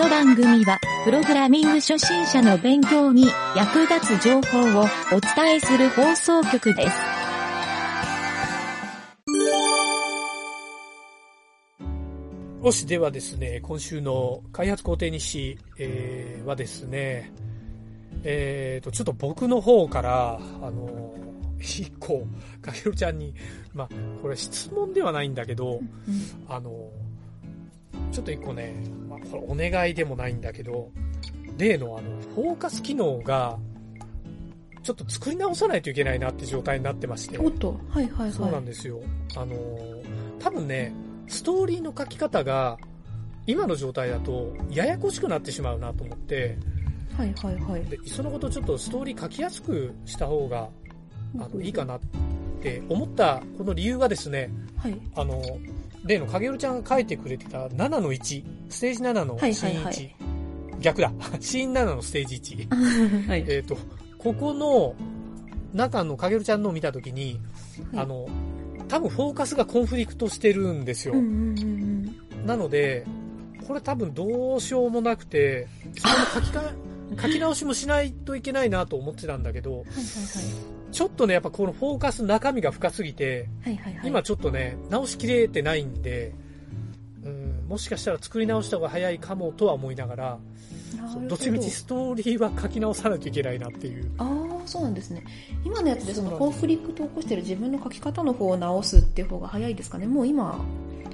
の番組は、プログラミング初心者の勉強に役立つ情報をお伝えする放送局です。よし、ではですね、今週の開発工程日誌、えー、はですね、えーと、ちょっと僕の方から、あの、一個、かけるちゃんに、まあ、これ質問ではないんだけど、うん、あの、ちょっと一個ね、まあ、これお願いでもないんだけど、例のあの、フォーカス機能が、ちょっと作り直さないといけないなって状態になってまして。おっと、はいはいはい。そうなんですよ。あの、多分ね、ストーリーの書き方が、今の状態だと、ややこしくなってしまうなと思って、はいはいはい。で、いっそのことちょっとストーリー書きやすくした方が、あの、いいかなって思ったこの理由がですね、はい。あの、例の影るちゃんが書いてくれてた7の1、ステージ7のシーン1、はい。はいはい、逆だ、シーン7のステージ1。はい、えっ、と、ここの中の影るちゃんのを見たときに、はい、あの、多分フォーカスがコンフリクトしてるんですよ。うんうんうん、なので、これ多分どうしようもなくて、その書きか、書き直しもしないといけないなと思ってたんだけど、はいはいはい、ちょっとね、やっぱこのフォーカス中身が深すぎて、はいはいはい、今ちょっとね、直しきれてないんで、うん、もしかしたら作り直した方が早いかもとは思いながら、どっちみちストーリーは書き直さないといけないなっていう。ああ、そうなんですね。今のやつでそのコンフリクトを起こしてる自分の書き方の方を直すっていう方が早いですかね？もう今、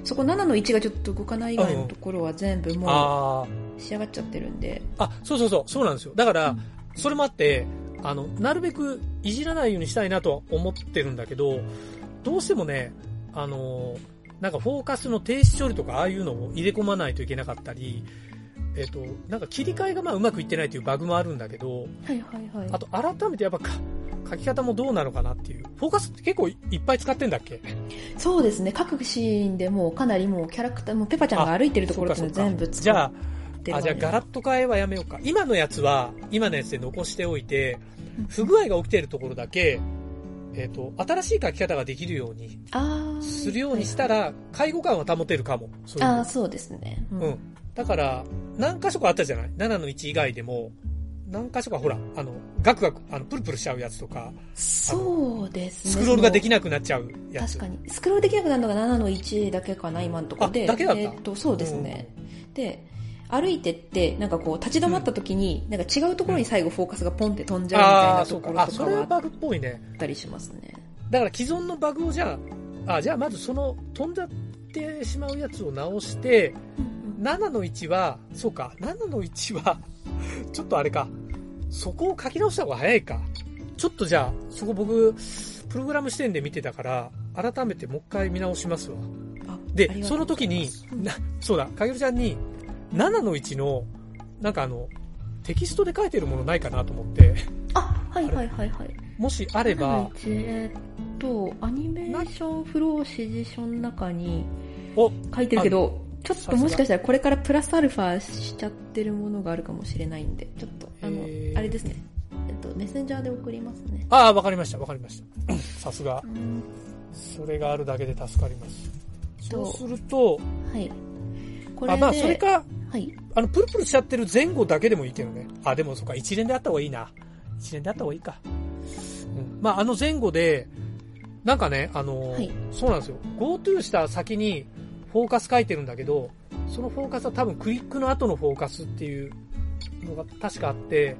そこ7の1がちょっと動かない以外のところは全部もう仕上がっちゃってるんで。あ、そうそうそう、そうなんですよ。だから、それもあって、あの、なるべくいじらないようにしたいなとは思ってるんだけど、どうしてもね、あの、なんかフォーカスの停止処理とかああいうのを入れ込まないといけなかったり、えっ、と、なんか切り替えがまあうまくいってないというバグもあるんだけど、はいはいはい。あと改めてやっぱ書き方もどうなのかなっていう。フォーカスって結構いっぱい使ってんだっけ？そうですね。各シーンでもかなりもうキャラクター、もペパちゃんが歩いてるところって全部使ってじゃあ、あ、じゃあガラッと変えはやめようか。今のやつは、今のやつで残しておいて、不具合が起きてるところだけ、えっ、ー、と、新しい書き方ができるように、するようにしたら、介護感は保てるかも。そうああ、そうですね。うん、うんだから、何箇所かあったじゃない ?7 の1以外でも、何箇所かほら、あの、ガクガク、あの、プルプルしちゃうやつとか。そうですね。スクロールができなくなっちゃうやつ。確かに。スクロールできなくなるのが7の1だけかな、今のところで。だけだったえっと、そうですね。うん、で、歩いてって、なんかこう、立ち止まった時に、うん、なんか違うところに最後フォーカスがポンって飛んじゃうみたいなところとかは。あ、それはバグっぽいね。たりしますね。だから既存のバグをじゃあ、あ、じゃあまずその飛んじゃってしまうやつを直して、うん7の1は、そうか、7の1は ちょっとあれか、そこを書き直した方が早いか。ちょっとじゃあ、そこ僕、プログラム視点で見てたから、改めてもう一回見直しますわ。で、その時に、な、そうだ、かげるちゃんに、7の1の、なんかあの、テキストで書いてるものないかなと思って。あ、はいはいはいはい。もしあれば。えっと、アニメーションフロー指示書の中に書いてるけど、ちょっともしかしたらこれからプラスアルファしちゃってるものがあるかもしれないんで、ちょっと、あの、あれですね。えっと、メッセンジャーで送りますね。ああ、わかりました、わかりました。さすが。それがあるだけで助かります。そうすると、はい。これあ、まあ、それか、はい。あの、プルプルしちゃってる前後だけでもいいけどね。あ、でもそっか、一連であった方がいいな。一連であった方がいいか。うん。まあ、あの前後で、なんかね、あの、はい、そうなんですよ。GoTo した先に、フォーカス書いてるんだけど、そのフォーカスは多分クリックの後のフォーカスっていうのが確かあって、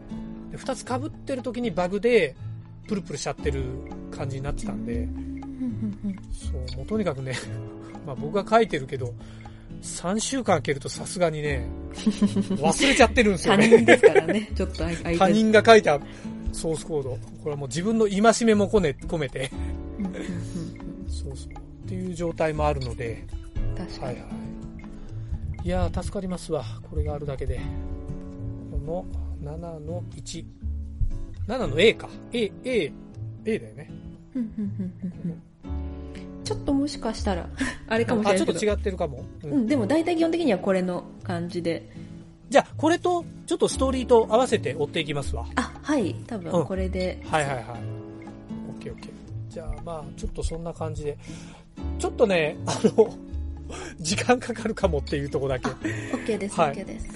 二つ被ってる時にバグでプルプルしちゃってる感じになってたんで、そう、もうとにかくね、まあ僕が書いてるけど、3週間空けるとさすがにね、忘れちゃってるんですよね。他人ですからね、ちょっと他人が書いたソースコード。これはもう自分の戒めも込め込めてそうそう。っていう状態もあるので、確かに。はいはい。いや助かりますわ。これがあるだけで。この7の1。7の A か。A、A、A だよね。ちょっともしかしたら あれかもしれないけど。あ、ちょっと違ってるかも。うん、うん、でも大体基本的にはこれの感じで。じゃあ、これと、ちょっとストーリーと合わせて追っていきますわ。あ、はい。多分これで、うん、はいはいはい。オッケーオッケー。じゃあ、まあ、ちょっとそんな感じで。ちょっとね、あの、時間かかるかもっていうとこだけ。OK です、はい、OK です。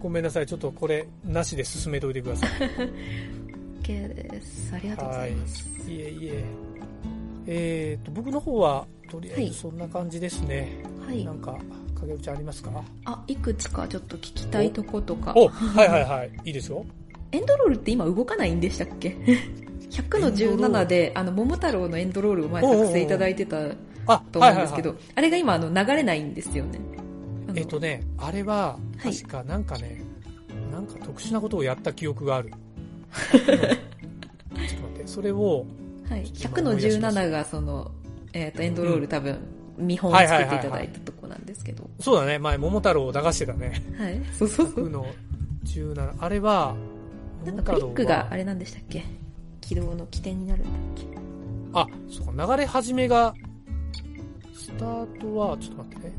ごめんなさい。ちょっとこれ、なしで進めといてください。OK です。ありがとうございます。いえいえ。えっ、ー、と、僕の方は、とりあえずそんな感じですね。はい。なんか、影尾ちゃんありますか？あ、いくつかちょっと聞きたいとことか。おはいはいはい。いいですよ。エンドロールって今動かないんでしたっけ？100の17で、あの、桃太郎のエンドロールを前作成いただいてたと思うんですけど、あれが今、あの、流れないんですよね。えっ、とね、あれは、確かなんかね、はい、なんか特殊なことをやった記憶がある。ちょっと待って、それを、はい、100の17がその、えっ、ー、と、エンドロール多分、見本を作っていただいたとこなんですけど。そうだね、前、桃太郎を流してたね。はい。そうそうそう。100の17、あれは、なんかクリックがあれなんでしたっけ？起動の起点になるんだっけ？あ、そうか、流れ始めが、スタートは、ちょっと待ってね。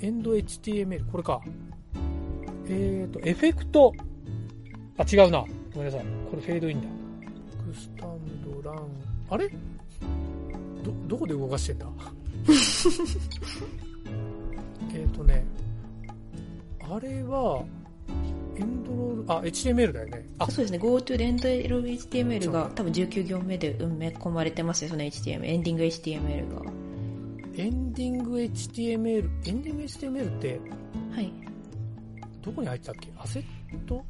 エンド HTML、これか。えーと、エフェクト。あ、違うな。ごめんなさい。これフェードインだ。クスタンドラン。あれ？ど、どこで動かしてんだ？えっとね、あれは、エンドロール、あ、HTML だよね。あ、そうですね。GoTo でエンドロール HTML が多分19行目で埋め込まれてますよ、その HTML。エンディング HTML が。エンディング HTML、エンディング HTML って、はい。どこに入ってたっけ？アセット？ん？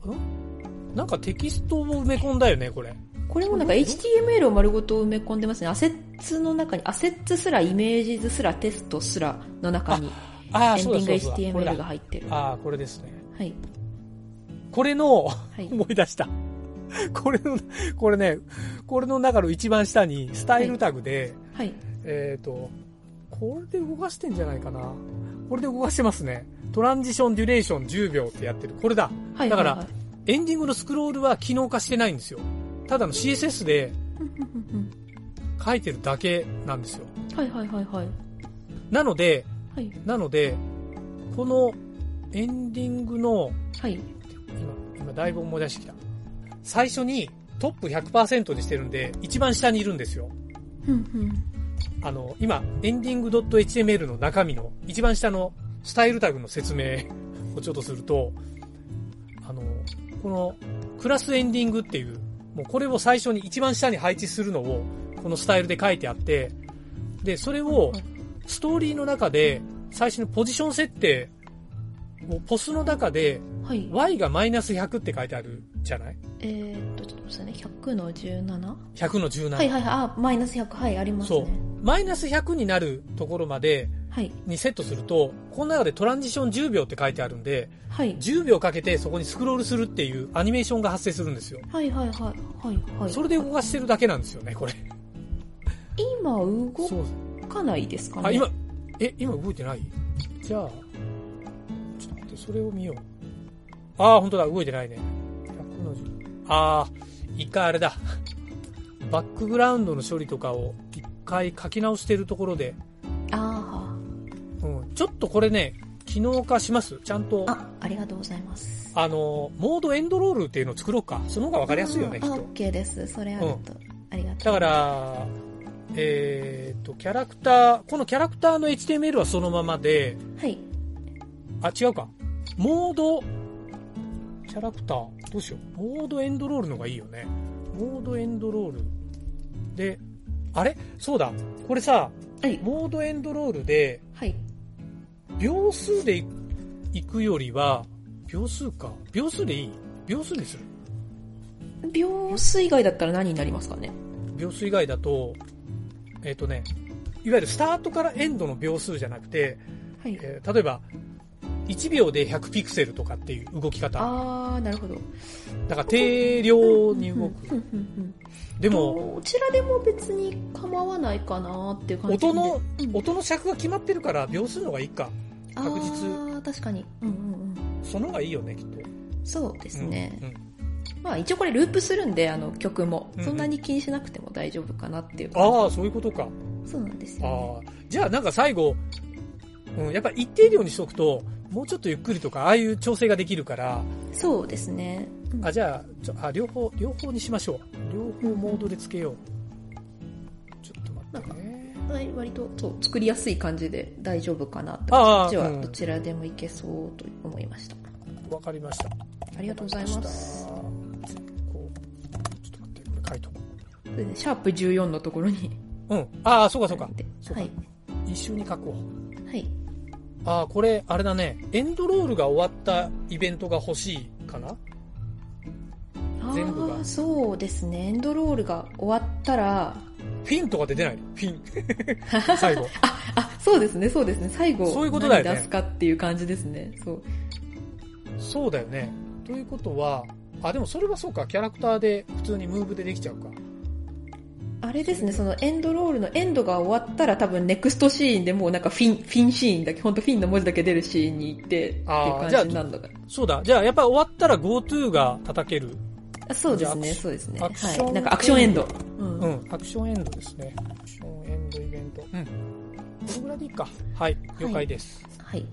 なんかテキストを埋め込んだよね、これ。これもなんか HTML を丸ごと埋め込んでますね。アセッツの中に、アセッツすら、イメージ図すら、テストすらの中に、エンディング HTML が入ってる。ああ、これですね。はい。これの、はい、思い出した。これの、これね、これの中の一番下に、スタイルタグで、はい、はい、えっ、ー、と、これで動かしてんじゃないかな。これで動かしてますね。トランジションデュレーション10秒ってやってる。これだ。はい、だから、エンディングのスクロールは機能化してないんですよ。ただの CSS で書いてるだけなんですよ。はいはいはいはい。なので、はい、なので、このエンディングの、はい、今、今だいぶ思い出してきた。最初にトップ100%にしてるんで、一番下にいるんですよ。あの、今、エンディング .html の中身の一番下のスタイルタグの説明 をちょっとすると、あの、このクラスエンディングっていう、もうこれを最初に一番下に配置するのを、このスタイルで書いてあって、で、それをストーリーの中で最初にポジション設定もうポスの中で、はい、y がマイナス100って書いてあるじゃない？えー、っと、ちょっと待ってね、100の 17?100 の17。はいはいはい、あ、マイナス100、はい、ありますね。そう。マイナス100になるところまで、はい、にセットすると、この中でトランジション10秒って書いてあるんで、はい、10秒かけてそこにスクロールするっていうアニメーションが発生するんですよ。はいはいはい。はいはい。それで動かしてるだけなんですよね、これ。今動かないですかね？あ、今、え、今動いてない？じゃあ、それを見よう。ああ、本当だ、動いてないね。100の10。ああ、一回あれだ。バックグラウンドの処理とかを一回書き直してるところで。ああ。うん。ちょっとこれね、機能化しますちゃんと。あ、ありがとうございます。あの、モードエンドロールっていうのを作ろうか。その方がわかりやすいよね、きっと。OK です。それあると。うん、ありがとうだから、えっ、ー、と、キャラクター、このキャラクターの HTML はそのままで、はい。あ、違うか。モード、キャラクター、どうしよう。モードエンドロールのがいいよね。モードエンドロール。で、あれ？そうだ。これさ、はい、モードエンドロールで、はい。秒数で行くよりは、秒数か。秒数でいい？秒数にする？秒数以外だったら何になりますかね？秒数以外だと、えっ、ー、とね、いわゆるスタートからエンドの秒数じゃなくて、はいえー、例えば、1秒で100ピクセルとかっていう動き方。ああ、なるほど。だから定量に動く。でも、どちらでも別に構わないかなっていう感じ音の、うん、音の尺が決まってるから秒数の方がいいか。確実。ああ、確かに。うんうんうん。その方がいいよね、きっと。そうですね。うん、うんまあ一応これループするんで、あの曲も。そんなに気にしなくても大丈夫かなっていうああ、そういうことか。そうなんですよ、ね、ああ。じゃあなんか最後、うん、やっぱ一定量にしとくと、もうちょっとゆっくりとか、ああいう調整ができるから。そうですね。うん、あ、じゃあ、ちょあ、両方、両方にしましょう。両方モードでつけよう。ちょっと待ってね。はい、割と、そう、作りやすい感じで大丈うかなと。こっちはどちらでもいけそうと思いました。こわかりました。ありがとうございます。こう、ちょっと待って、これ書いとこう。シャープ14のところに。うん。ああ、そうかそうか。そうか。はい。一緒に書こう。はい。ああ、これ、あれだね。エンドロールが終わったイベントが欲しいかな？全部が。そうですね。エンドロールが終わったら、フィンとか出てない？フィン。最後。あ、あ、そうですね、そうですね。最後、そういうことだよね。出すかっていう感じですね。そう。そうだよね。ということは、あ、でもそれはそうか。キャラクターで普通にムーブでできちゃうか。あれですね、そのエンドロールのエンドが終わったら多分ネクストシーンでもうなんかフィン、フィンシーンだけ、本当フィンの文字だけ出るシーンに行ってっていう感じなんだから。そうだ。じゃあやっぱ終わったら GoTo が叩けるそうですね、そうですね。はい。なんかアクションエンド。うん、うん、アクションエンドですね。アクションエンドイベント。うん。これぐらいでいいか。はい、了解です。はい。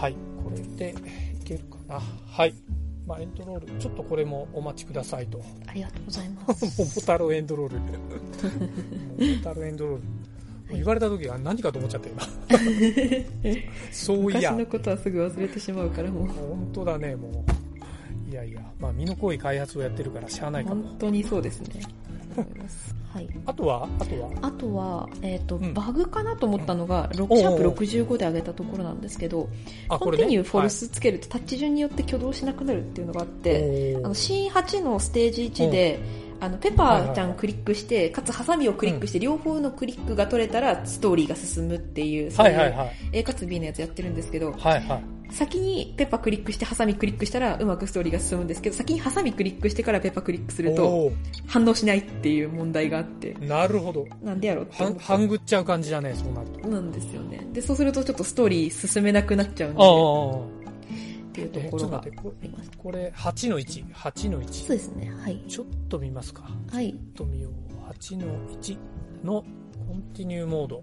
はい、これでいけるかな。はい。まあ、エンドロール、ちょっとこれもお待ちくださいと。ありがとうございます。桃太郎エンドロール。桃太郎エンドロール。言われた時は何かと思っちゃった今。そういや。昔のことはすぐ忘れてしまうからもう。本当だね、もう。いやいや、まあ、身の濃い開発をやってるからしゃあないかも。本当にそうですね。はい。あとは？あとは？あとは、えっ、ー、と、うん、バグかなと思ったのが、6シャープ65で上げたところなんですけど、コンティニューフォルスつけるとタッチ順によって挙動しなくなるっていうのがあって、あの、C8 のステージ1で、あの、ペパーちゃんクリックして、かつハサミをクリックして、両方のクリックが取れたらストーリーが進むっていう、そういう A かつ B のやつやってるんですけど、はいはい。先にペッパクリックしてハサミクリックしたらうまくストーリーが進むんですけど、先にハサミクリックしてからペッパクリックすると反応しないっていう問題があって。なるほど。なんでやろうっては。半ぐっちゃう感じだね、そうなると。なんですよね。で、そうするとちょっとストーリー進めなくなっちゃうんで。ああ。っていうところが。これ、8の1。8の1。そうですね。はい。ちょっと見ますか。はい。ちょっと見よう。8の1の continue モード。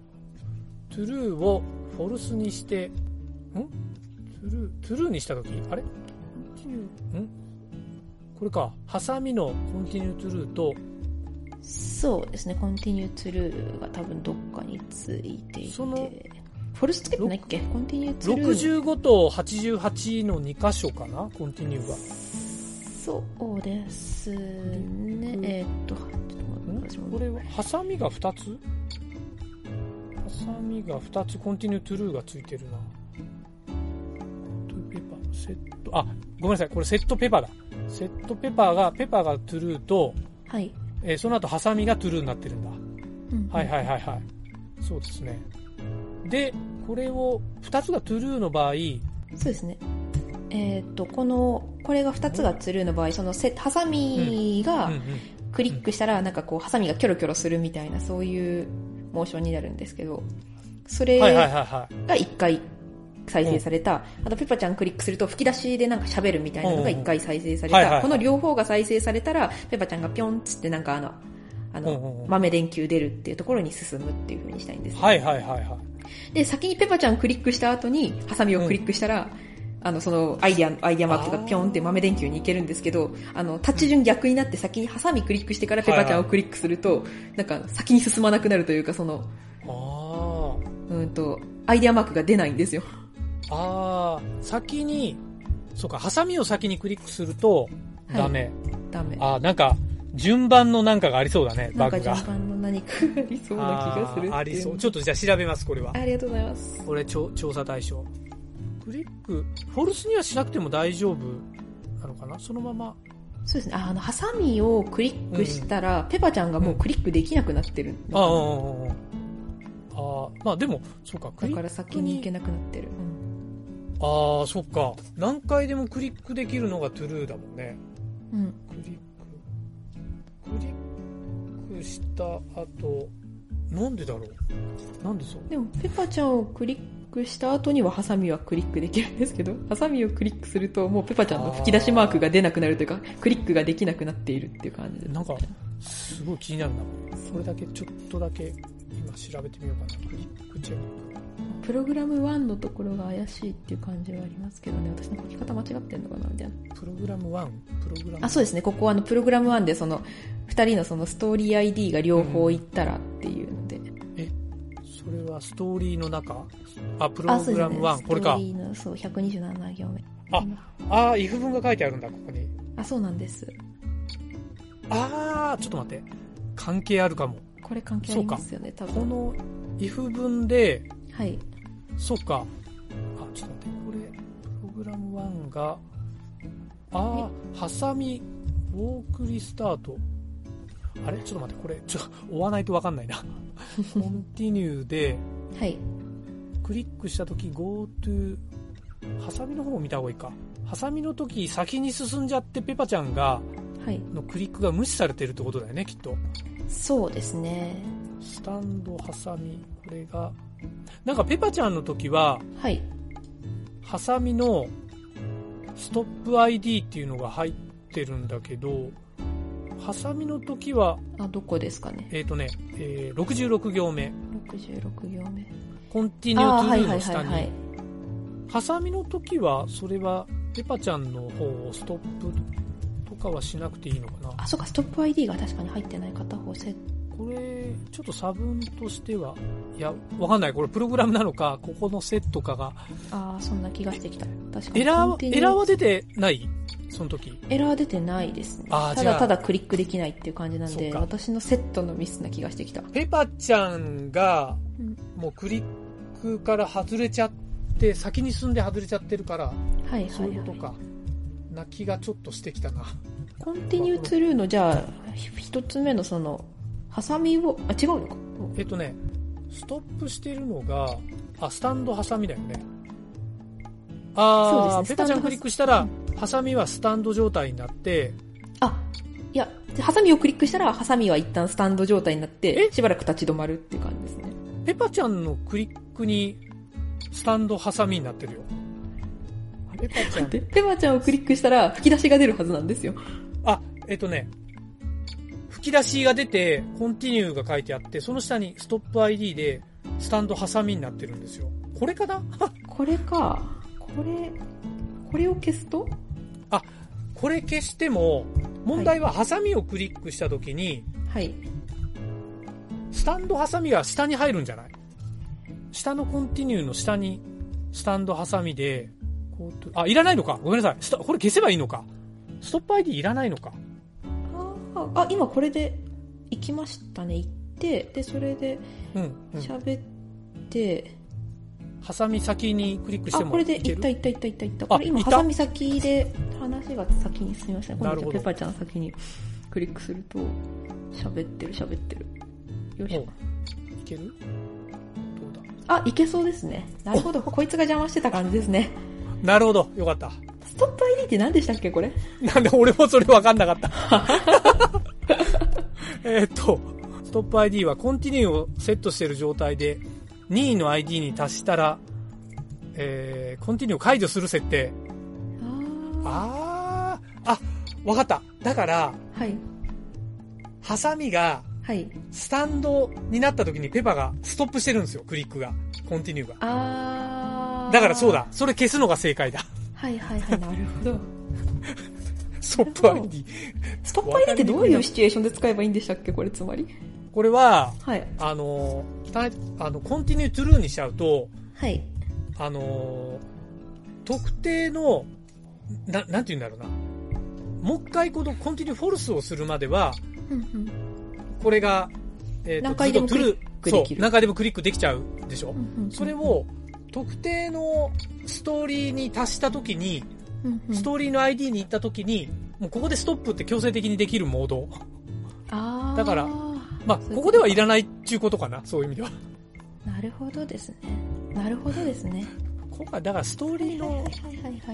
true を false にして、ん？ true、true にしたとき、あれ？ continue、ん？これか、ハサミの continue true と、そうですね、 continue true が多分どっかについていて、その、 false つけてないっけ？ continue true。65と88の2箇所かな？ continue が。そうですね。えー、っと、これは、ハサミが2つ？ハサミが2つ continue true がついてるな。 set、あ、ごめんなさい、これセットペパーだ。セットペパーが、ペパーが true と、はい。えー、その後、ハサミが true になってるんだ。うん、はいはいはいはい。そうですね。で、これを、2つが true の場合、そうですね。えっ、ー、と、この、これが2つがトゥルーの場合、そのセ、ハサミがクリックしたら、なんかこう、ハサミがキョロキョロするみたいな、そういうモーションになるんですけど、それが1回再生された、あとペパちゃんクリックすると吹き出しでなんか喋るみたいなのが一回再生された、この両方が再生されたら、ペパちゃんがぴょんつってなんかあの、あの、豆電球出るっていうところに進むっていう風にしたいんです、はいはいはいはい。で、先にペパちゃんクリックした後に、ハサミをクリックしたら、あの、その、アイディア、アイディアマークがぴょんって豆電球に行けるんですけど、あの、タッチ順逆になって先にハサミクリックしてからペパちゃんをクリックすると、なんか先に進まなくなるというか、その、うんと、アイディアマークが出ないんですよ。ああ、先に、そうか、ハサミを先にクリックすると、ダメ。はい、ダメ。あなんか、順番のなんかがありそうだね、バグが。順番の何かがありそうな気がするありそう。ちょっとじゃあ調べます、これは。ありがとうございます。これ、調査対象。クリック、フォルスにはしなくても大丈夫なのかな？そのまま。そうですね。あの、ハサミをクリックしたら、うん、ペパちゃんがもうクリックできなくなってる、うん、ああ、ああ、まあでも、そうか、だから先に行けなくなってる。うんああ、そっか。何回でもクリックできるのがトゥルーだもんね。うん。クリック。クリックした後、なんでだろう？なんでそう？でも、ペパちゃんをクリックした後にはハサミはクリックできるんですけど、ハサミをクリックするともうペパちゃんの吹き出しマークが出なくなるというか、クリックができなくなっているっていう感じです。なんか、すごい気になるな。それだけ、ちょっとだけ今調べてみようかな。クリックチェック。プログラム1のところが怪しいっていう感じはありますけどね、私の書き方間違ってんのかなみたいな。プログラム 1? プログラムあ、そうですね。ここはあの、プログラム1でその、2人のそのストーリー ID が両方いったらっていうので。うん、え、それはストーリーの中？あ、プログラム1、ね、これか。ストーリーの、そう、127行目。あ、ああ、if 文が書いてあるんだ、ここに。あ、そうなんです。ああ、ちょっと待って。関係あるかも。これ関係ありますよね、多分。この if 文で、はい。そうか。あ、ちょっと待って、これ、プログラム1が、ああ、ハサミ、ウォークリスタート。あれ？ちょっと待って、これ、ちょ、追わないとわかんないな。コンティニューで、はい。クリックしたとき、go to、ハサミの方を見た方がいいか。ハサミの時先に進んじゃってペパちゃんが、はい、のクリックが無視されてるってことだよね、きっと。そうですね。stand、ハサミ、これが。なんかペパちゃんの時は、はい。ハサミの stop ID っていうのが入ってるんだけど、ハサミの時は、あ、どこですかね？えっ、ー、とね、えー、66行目。66行目。コンティニュートゥーの下に。ハサミの時は、それは、ペパちゃんの方をストップとかはしなくていいのかな？あ、そうか、 stop ID が確かに入ってない片方 set。これ、ちょっと差分としては、いや、わかんない。これプログラムなのか、ここのセットかが。ああ、そんな気がしてきた。確かに。エラー、エラーは出てない？その時。エラー出てないですね。ただただクリックできないっていう感じなんで、私のセットのミスな気がしてきた。ペパちゃんが、もうクリックから外れちゃって、先に進んで外れちゃってるから、はいはい、はい、そういうことか。な気がちょっとしてきたな。コンティニューツルーの、じゃあ、一つ目のその、ハサミを、あ、違うのかえっとね、ストップしてるのが、あ、スタンドハサミだよね。ああ、ね、ペタちゃんクリックしたら、ハサミはスタンド状態になって、あ、いや、ハサミをクリックしたら、ハサミは一旦スタンド状態になって、しばらく立ち止まるっていう感じですね。ペパちゃんのクリックに、スタンドハサミになってるよ。ペパちゃん。ペパちゃんをクリックしたら、吹き出しが出るはずなんですよ。あ、えっとね、吹き出しが出て、コンティニューが書いてあって、その下にストップ ID で、スタンドハサミになってるんですよ。これかな？これか。これ、これを消すと？あ、これ消しても、問題はハサミをクリックした時に、はい。スタンドハサミが下に入るんじゃない？下のコンティニューの下に、スタンドハサミで、あ、いらないのか？ごめんなさい。これ消せばいいのか？ストップ ID いらないのか？あ、今これで行きましたね。行って、で、それで、喋って、ハサミ先にクリックしてもあ、これで行った行った行った行った行った。これ今、ハサミ先で、話が先に進みましたね。今度ペパちゃん先にクリックすると、喋ってる喋ってる。よいしょ。いける？どうだ？あ、いけそうですね。なるほど。こいつが邪魔してた感じですね。なるほど。よかった。ストップ ID って何でしたっけこれ？なんで俺もそれ分かんなかった。えっと、ストップ ID はコンティニューをセットしている状態で、2位の ID に達したら、えー、コンティニューを解除する設定。あああ、わかった。だから、はい。ハサミが、はい。スタンドになった時にペパがストップしてるんですよ、クリックが。 continue が。ああ。だからそうだ。それ消すのが正解だ。はいはいはい、なるほど。ストップ ID。ストップ ID ってどういうシチュエーションで使えばいいんでしたっけ？これつまり。これは、はい、あの、あの、 continue true にしちゃうと、はい。あの、特定の、な、なんて言うんだろうな。もう一回このコンティニューフォルスをするまでは、これが、えー、何回でもクリックできる。何回でもクリックできちゃうでしょ、それを、特定のストーリーに達した時に、ストーリーの ID に行った時に、もうここでストップって強制的にできるモード。あだから、まあ、ここではいらないっていうことかな、そういう意味では。なるほどですね。なるほどですね。今回、だからストーリーの、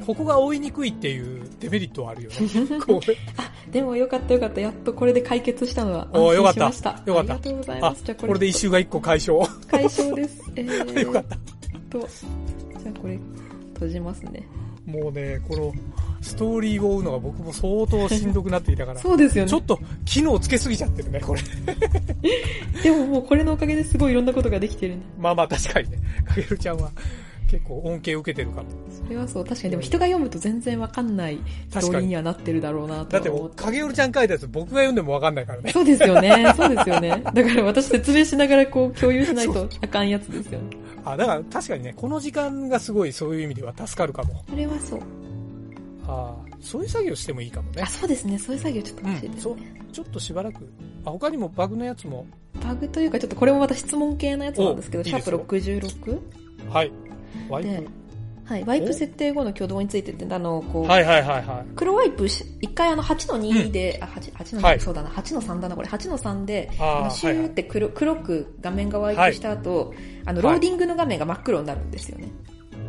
ここが追いにくいっていうデメリットはあるよね。こあ、でもよかったよかった。やっとこれで解決したのは安心しました。よかった。ありがとうございます。じゃこれ。これで一周が一個解消。解消です。えー、よかった。と、じゃあこれ、閉じますね。もうね、この、ストーリーを追うのが僕も相当しんどくなっていたから。そうですよね。ちょっと機能つけすぎちゃってるね、これ。でももうこれのおかげですごいいろんなことができてるね。まあまあ確かにね。かげるちゃんは結構恩恵を受けてるかも。それはそう。確かにでも人が読むと全然わかんないストーリーにはなってるだろうなとだって影るちゃん書いたやつ僕が読んでもわかんないからね。そうですよね。そうですよね。だから私説明しながらこう共有しないとあかんやつですよね。あ、だから確かにね、この時間がすごいそういう意味では助かるかも。それはそう。ああ、そういう作業してもいいかもね。あ、そうですね。そういう作業ちょっと欲しいですね、うん、ちょっとしばらく。あ、他にもバグのやつも。バグというか、ちょっとこれもまた質問系のやつなんですけど、シャープ 66? はい。ワイプ。はい、ワイプ設定後の挙動についてって、あの、こう、はいはいはいはい。黒ワイプ一回あの8の2で、うん、あ、8、8の2、はい、そうだな、8の3だな、これ、8の3で、あのシューって黒,、黒く画面がワイプした後、はい、あの、ローディングの画面が真っ黒になるんですよね。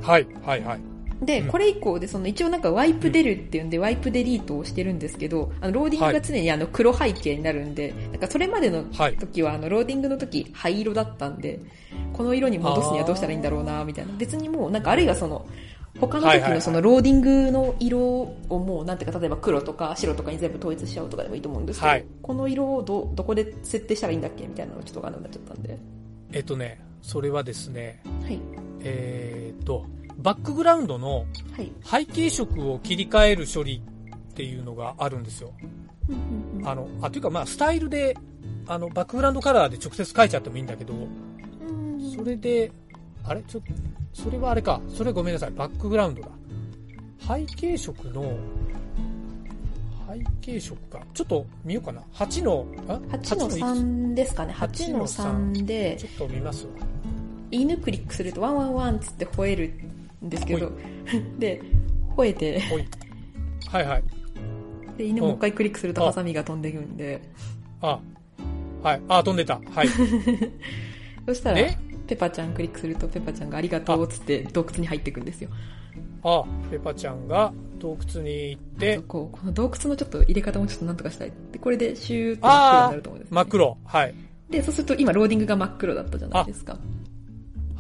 はい、はい、はい。で、これ以降で、その一応なんかワイプ出るっていうんで、ワイプデリートをしてるんですけど、あの、ローディングが常にあの黒背景になるんで、なんかそれまでの時は、あの、ローディングの時、灰色だったんで、この色に戻すにはどうしたらいいんだろうな、みたいな。別にもう、なんかあるいはその、他の時のそのローディングの色をもう、なんていうか、例えば黒とか白とかに全部統一しちゃうとかでもいいと思うんですけど、はい、この色をど、どこで設定したらいいんだっけみたいなのがちょっとわかんなくなっちゃったんで。えっとね、それはですね、はい。えー、っと、バックグラウンドの背景色を切り替える処理っていうのがあるんですよ。あの、あ、というかまあ、スタイルで、あの、バックグラウンドカラーで直接書いちゃってもいいんだけど、それで、あれ？ちょっと、それはあれか。それごめんなさい。バックグラウンドだ。背景色の、背景色か。ちょっと見ようかな。8の、あ ?8 の3ですかね。8の3で。ちょっと見ますわ。犬クリックするとワンワンワンつって吠えるんですけど、で、吠えて、はいはい。で、犬もう一回クリックするとハサミが飛んでいくんで。あ、はい。あ、飛んでた。はい。そしたら、ペパちゃんクリックすると、ペパちゃんがありがとうっつって洞窟に入っていくんですよ。ああ、ペパちゃんが洞窟に行って、こう、この洞窟のちょっと入れ方もちょっとなんとかしたい。で、これでシューって真っ黒になると思うんです、ね、真っ黒。はい。で、そうすると今ローディングが真っ黒だったじゃないですか。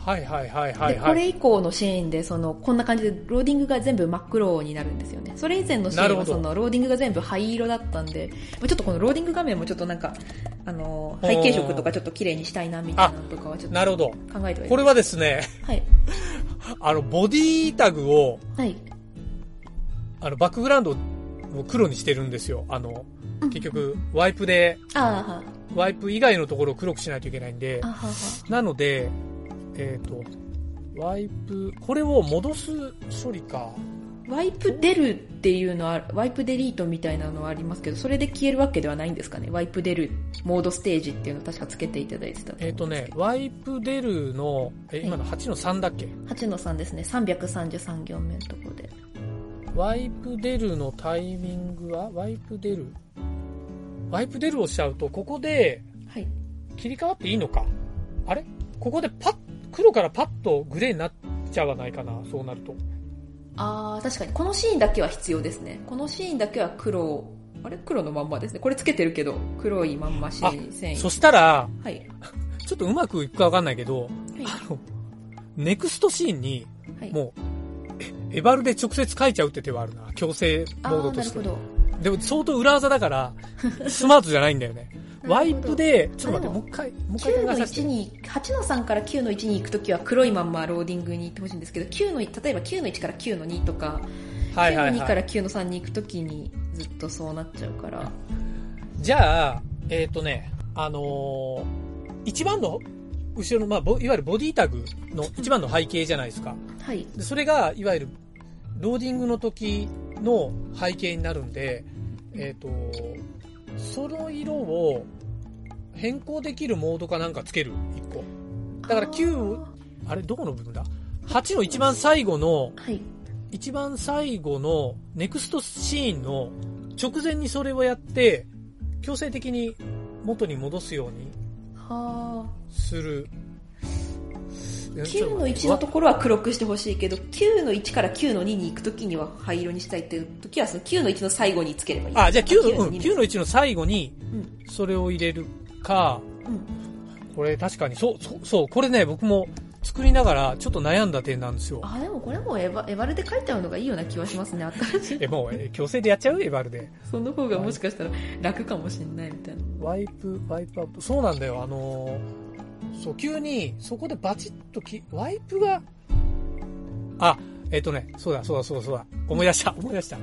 はいはいはいはい、はい、これ以降のシーンで、その、こんな感じで、ローディングが全部真っ黒になるんですよね。それ以前のシーンは、その、ローディングが全部灰色だったんで、ちょっとこのローディング画面もちょっとなんか、あの、背景色とかちょっと綺麗にしたいな、みたいなのとかはちょっと。なるほど。考えておいこれはですね、はい。あの、ボディタグを、はい。あの、バックグラウンドを黒にしてるんですよ。あの、結局、ワイプで、あワイプ以外のところを黒くしないといけないんで、なので、えっ、ー、と、ワイプ、これを戻す処理か。ワイプ出るっていうのは、ワイプデリートみたいなのはありますけど、それで消えるわけではないんですかねワイプ出るモードステージっていうのを確かつけていただいてたえっ、ー、とね、ワイプ出るの、え、今の8の3だっけ ?8 の3ですね。333行目のところで。ワイプ出るのタイミングは？ワイプ出る？ワイプ出るをしちゃうと、ここで、切り替わっていいのか、はい、あれ？ここでパッ黒からパッとグレーになっちゃわないかな、そうなると。ああ、確かに。このシーンだけは必要ですね。このシーンだけは黒、あれ？黒のまんまですね。これつけてるけど、黒いまんまシーン、繊維。そしたら、はい。ちょっとうまくいくかわかんないけど、はい、あの、ネクストシーンに、もう、エバルで直接書いちゃうって手はあるな。強制モードとして。なるほど。でも相当裏技だから、スマートじゃないんだよね。ワイプで、ちょっと待って、もう一回、もう一回9の1に、8の3から9の1に行くときは黒いまんまローディングに行ってほしいんですけど、9の、例えば9の1から9の2とか、はいはいはい、9の2から9の3に行くときにずっとそうなっちゃうから。じゃあ、えっ、ー、とね、あのー、一番の後ろの、まあ、いわゆるボディタグの一番の背景じゃないですか。はい。それが、いわゆる、ローディングの時の背景になるんで、えっ、ー、と、その色を変更できるモードかなんかつける、1個。だから9、あれどこの部分だ ?8 の一番最後の、はい、一番最後のネクストシーンの直前にそれをやって、強制的に元に戻すようにする。9の1のところは黒くしてほしいけど、9の1から9の2に行くときには灰色にしたいっていうときは、その9の1の最後につければいい。あ、じゃあ9の、うん、9の1の最後に、それを入れるか、うん、これ確かに、そう、そう、そう、これね、僕も作りながらちょっと悩んだ点なんですよ。あ、でもこれもエバエバルで書いちゃうのがいいような気はしますね、新しい。え、もう、強制でやっちゃう？エバルで。その方がもしかしたら楽かもしれないみたいな。ワイプ、ワイプアップ。そうなんだよ、あのーそう、急に、そこでバチッとき、ワイプが、あ、えっ、ー、とね、そうだ、そうだ、そうだ、そうだ。思い出した、思い出した。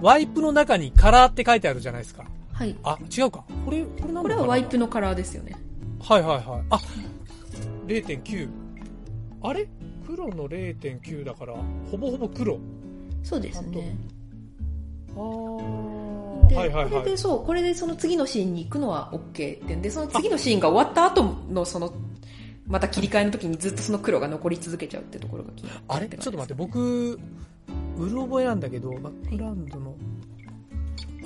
ワイプの中にカラーって書いてあるじゃないですか。はい。あ、違うか。これ、これなんこれはワイプのカラーですよね。はいはいはい。あ、0.9。あれ？黒の0.9だから、ほぼほぼ黒。そうですね。で、はいはいはい、これでそう、これでその次のシーンに行くのは OK ってで、その次のシーンが終わった後のその、また切り替えの時にずっとその黒が残り続けちゃうってところが気になあれ？ちょっと待って、僕、うる覚えなんだけど、バックグラウンドの、はい、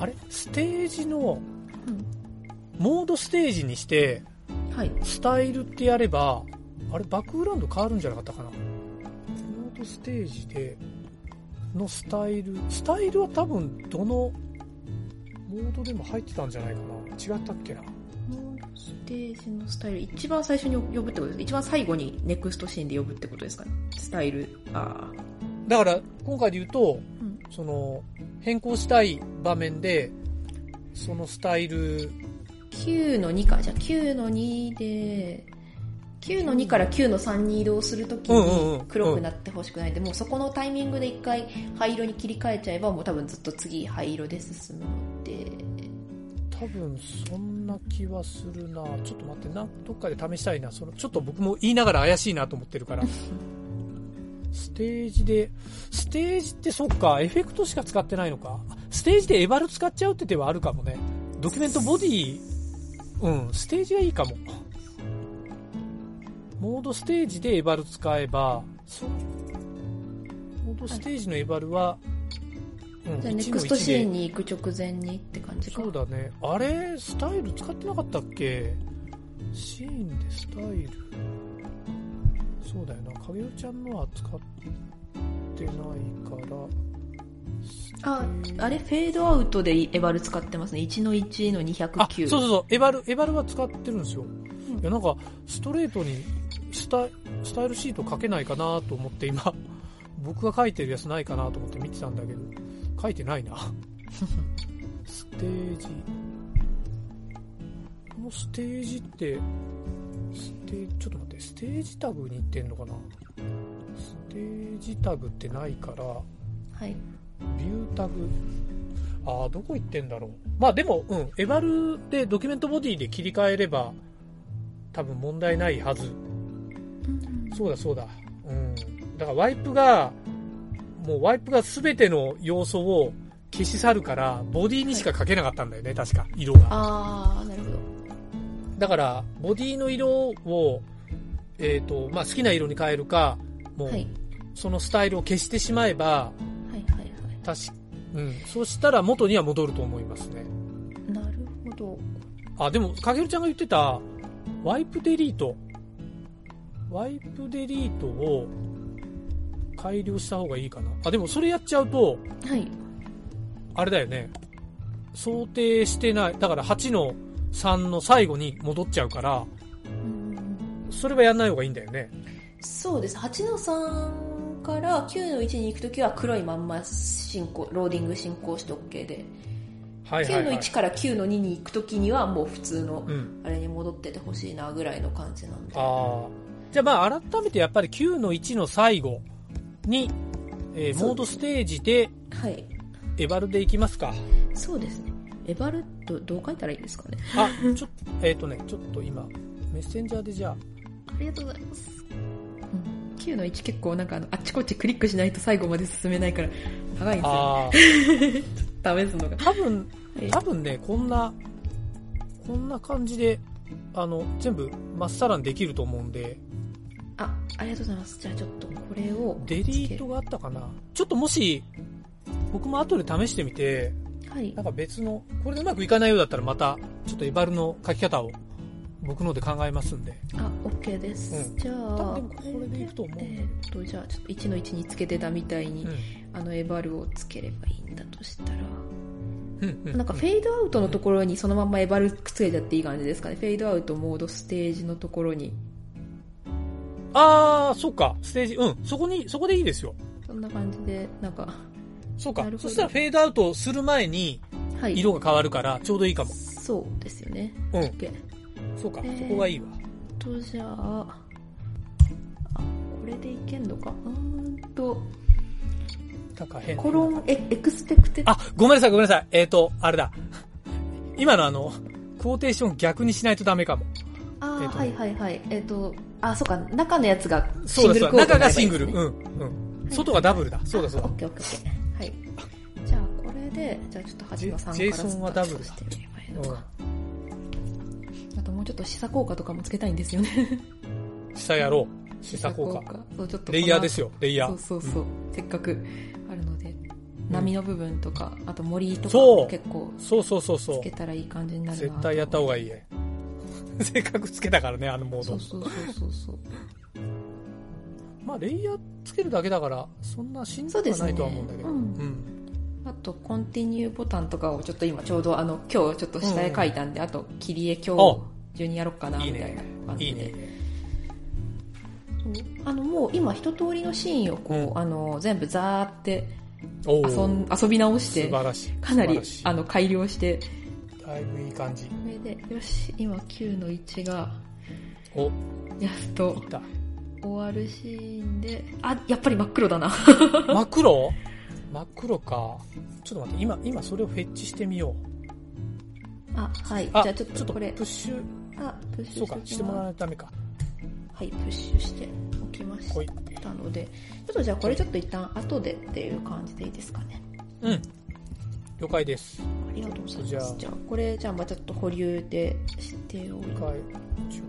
あれ？ステージの、うん、モードステージにして、はい、スタイルってやれば、あれバックグラウンド変わるんじゃなかったかな？モードステージで、のスタイル、スタイルは多分どのモードでも入ってたんじゃないかな？違ったっけな？モードステージのスタイル、一番最初に呼ぶってことですか一番最後にネクストシーンで呼ぶってことですかね？スタイル、ああ。だから、今回で言うと、うん、その、変更したい場面で、そのスタイル。9の2か。じゃあ9の2で、9の2から9の3に移動するときに黒くなってほしくないんで、もうそこのタイミングで一回灰色に切り替えちゃえば、もう多分ずっと次灰色で進むので。多分そんな気はするなちょっと待ってな、どっかで試したいな。その、ちょっと僕も言いながら怪しいなと思ってるから。ステージで、ステージってそっか、エフェクトしか使ってないのか。ステージでエバル使っちゃうって手はあるかもね。ドキュメントボディ、うん、ステージがいいかも。モードステージでエバル使えば、モードステージのエバルは、うん、じゃあネクストシーンに行く直前にって感じか。そうだね。あれ？スタイル使ってなかったっけ？シーンでスタイルそうだよな。影尾ちゃんのは使ってないから。ああれ？フェードアウトでエバル使ってますね。1の1の209そうそうそう。エバルエバルは使ってるんですよ、うん、いやなんかストレートにスタスタイルシート書けないかなと思って今、僕が書いてるやつないかなと思って見てたんだけど、書いてないな。ステージ。このステージって、ステージ、ちょっと待って、ステージタグに行ってんのかな？ステージタグってないから、はい。ビュータグ？ああ、どこ行ってんだろう。まあでも、うん、エバルでドキュメントボディで切り替えれば、多分問題ないはず。そうだそうだ。うん。だからワイプが、もうワイプが全ての要素を消し去るから、ボディにしか書けなかったんだよね、はい、確か、色が。ああ、なるほど。だから、ボディの色を、えっ、ー、と、まあ、好きな色に変えるか、もう、そのスタイルを消してしまえば、はいはいはい。確うん。そしたら元には戻ると思いますね。なるほど。あ、でも、かげるちゃんが言ってた、ワイプデリート。ワイプデリートを改良した方がいいかな。あ、でもそれやっちゃうと、はい。あれだよね。想定してない。だから8の3の最後に戻っちゃうから、それはやんない方がいいんだよね。そうです。8の3から9の1に行くときは黒いまんま進行、ローディング進行して OK で。はいはいはい、9の1から9の2に行くときにはもう普通のあれに戻っててほしいなぐらいの感じなんで、うん、ああじゃあまあ改めてやっぱり9の1の最後に、えー、モードステージで、はい。エバルでいきますか。そうですね。エバルとどう書いたらいいですかね？あ、ちょっと、えっ、ー、とね、ちょっと今、メッセンジャーでじゃあ。ありがとうございます。うん、9の1結構なんかあのあっちこっちクリックしないと最後まで進めないから長いんですよね。試すのが。多分、多分ね、こんな、こんな感じで、あの、全部まっさらにできると思うんで、あ、ありがとうございます。じゃあちょっとこれを。デリートがあったかなちょっともし、僕も後で試してみて、はい。なんか別の、これでうまくいかないようだったらまた、ちょっとエバルの書き方を僕ので考えますんで。あ、OK です。うん、じゃあ、でもこれでいくと思う。えー、っと、じゃあちょっと1の1につけてたみたいに、うん、あのエバルをつければいいんだとしたら、なんかフェードアウトのところにそのままエバルくっつけちゃっていい感じですかね。フェードアウトモードステージのところにあー、そっか、ステージ、うん、そこに、そこでいいですよ。そんな感じで、なんか。そうか、そしたらフェードアウトする前に、色が変わるから、ちょうどいいかも。そうですよね。うん。そうか、えー、そこがいいわ。と、じゃあ、あ、これでいけんのか。うんと、コロンエエクスペクテあ、ごめんなさい、ごめんなさい。えっ、ー、と、あれだ。今のあの、クォーテーション逆にしないとダメかも。あ、えー、はいはいはい。えっ、ー、と、あ、そうか、中のやつがシングルコート、がシングル。うん。うん。外がダブルだ。そうだそうだ。オッケーオッケーオッケー。で、じゃあちょっと8の3からジェイソンはダブルだしてみればいいのか。あともうちょっと示唆効果とかもつけたいんですよね。下やろう。示唆効果。そうちょっとレイヤーですよ、レイヤー。そうそうそう。うん、せっかくあるので、波の部分とか、あと森とか結構、そうそうそうそう。つけたらいい感じになるな絶対やった方がいいね。せっかくつけたからね、あのモード。そうそうそうそう。まあ、レイヤーつけるだけだから、そんなしんどくはないとは思うんだけど。うね、うん、うんあと、コンティニューボタンとかをちょっと今ちょうどあの、今日ちょっと下へ書いたんで、うん、あと、切り絵今日中にやろうかな、みたいな感じで。いいね。いいねあの、もう今一通りのシーンをこう、うん、あの、全部ザーって遊ん、遊び直して。かなり、あの、改良して、だいぶいい感じ。で、よし、今9の1が、おやっと、終わるシーンで、あ、やっぱり真っ黒だな。真っ黒？真っ黒か。ちょっと待って、今、今それをフェッチしてみよう。あ、はい。じゃあちょっとこれ。プッシュ。あ、プッシュそうか、してもらわないとダメか。はい、プッシュしておきましたので、ちょっとじゃあこれちょっと一旦後でっていう感じでいいですかね。うん。了解です。ありがとうございます。じゃあ、じゃあこれ、じゃあまあちょっと保留でしておいて。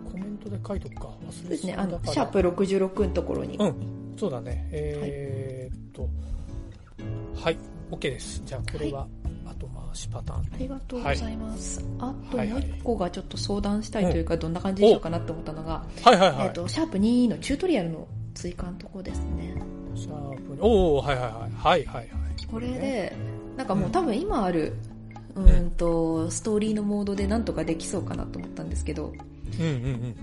コメントで書いとくか。忘れそうですね。あの、シャープ66のところに。うん。そうだね。えー、っと、はい、OK です。じゃあこれは、後回しパターン。ありがとうございます。はい、あともう一個がちょっと相談したいというか、どんな感じでしょうかなって思ったのが、はいはいはい。えっ、と、シャープ2のチュートリアルの追加のとこですね。シャープおおはいはいはい。はいはいはい。これで、なんかもう多分今ある、うんと、ストーリーのモードでなんとかできそうかなと思ったんですけど、うんうんうん。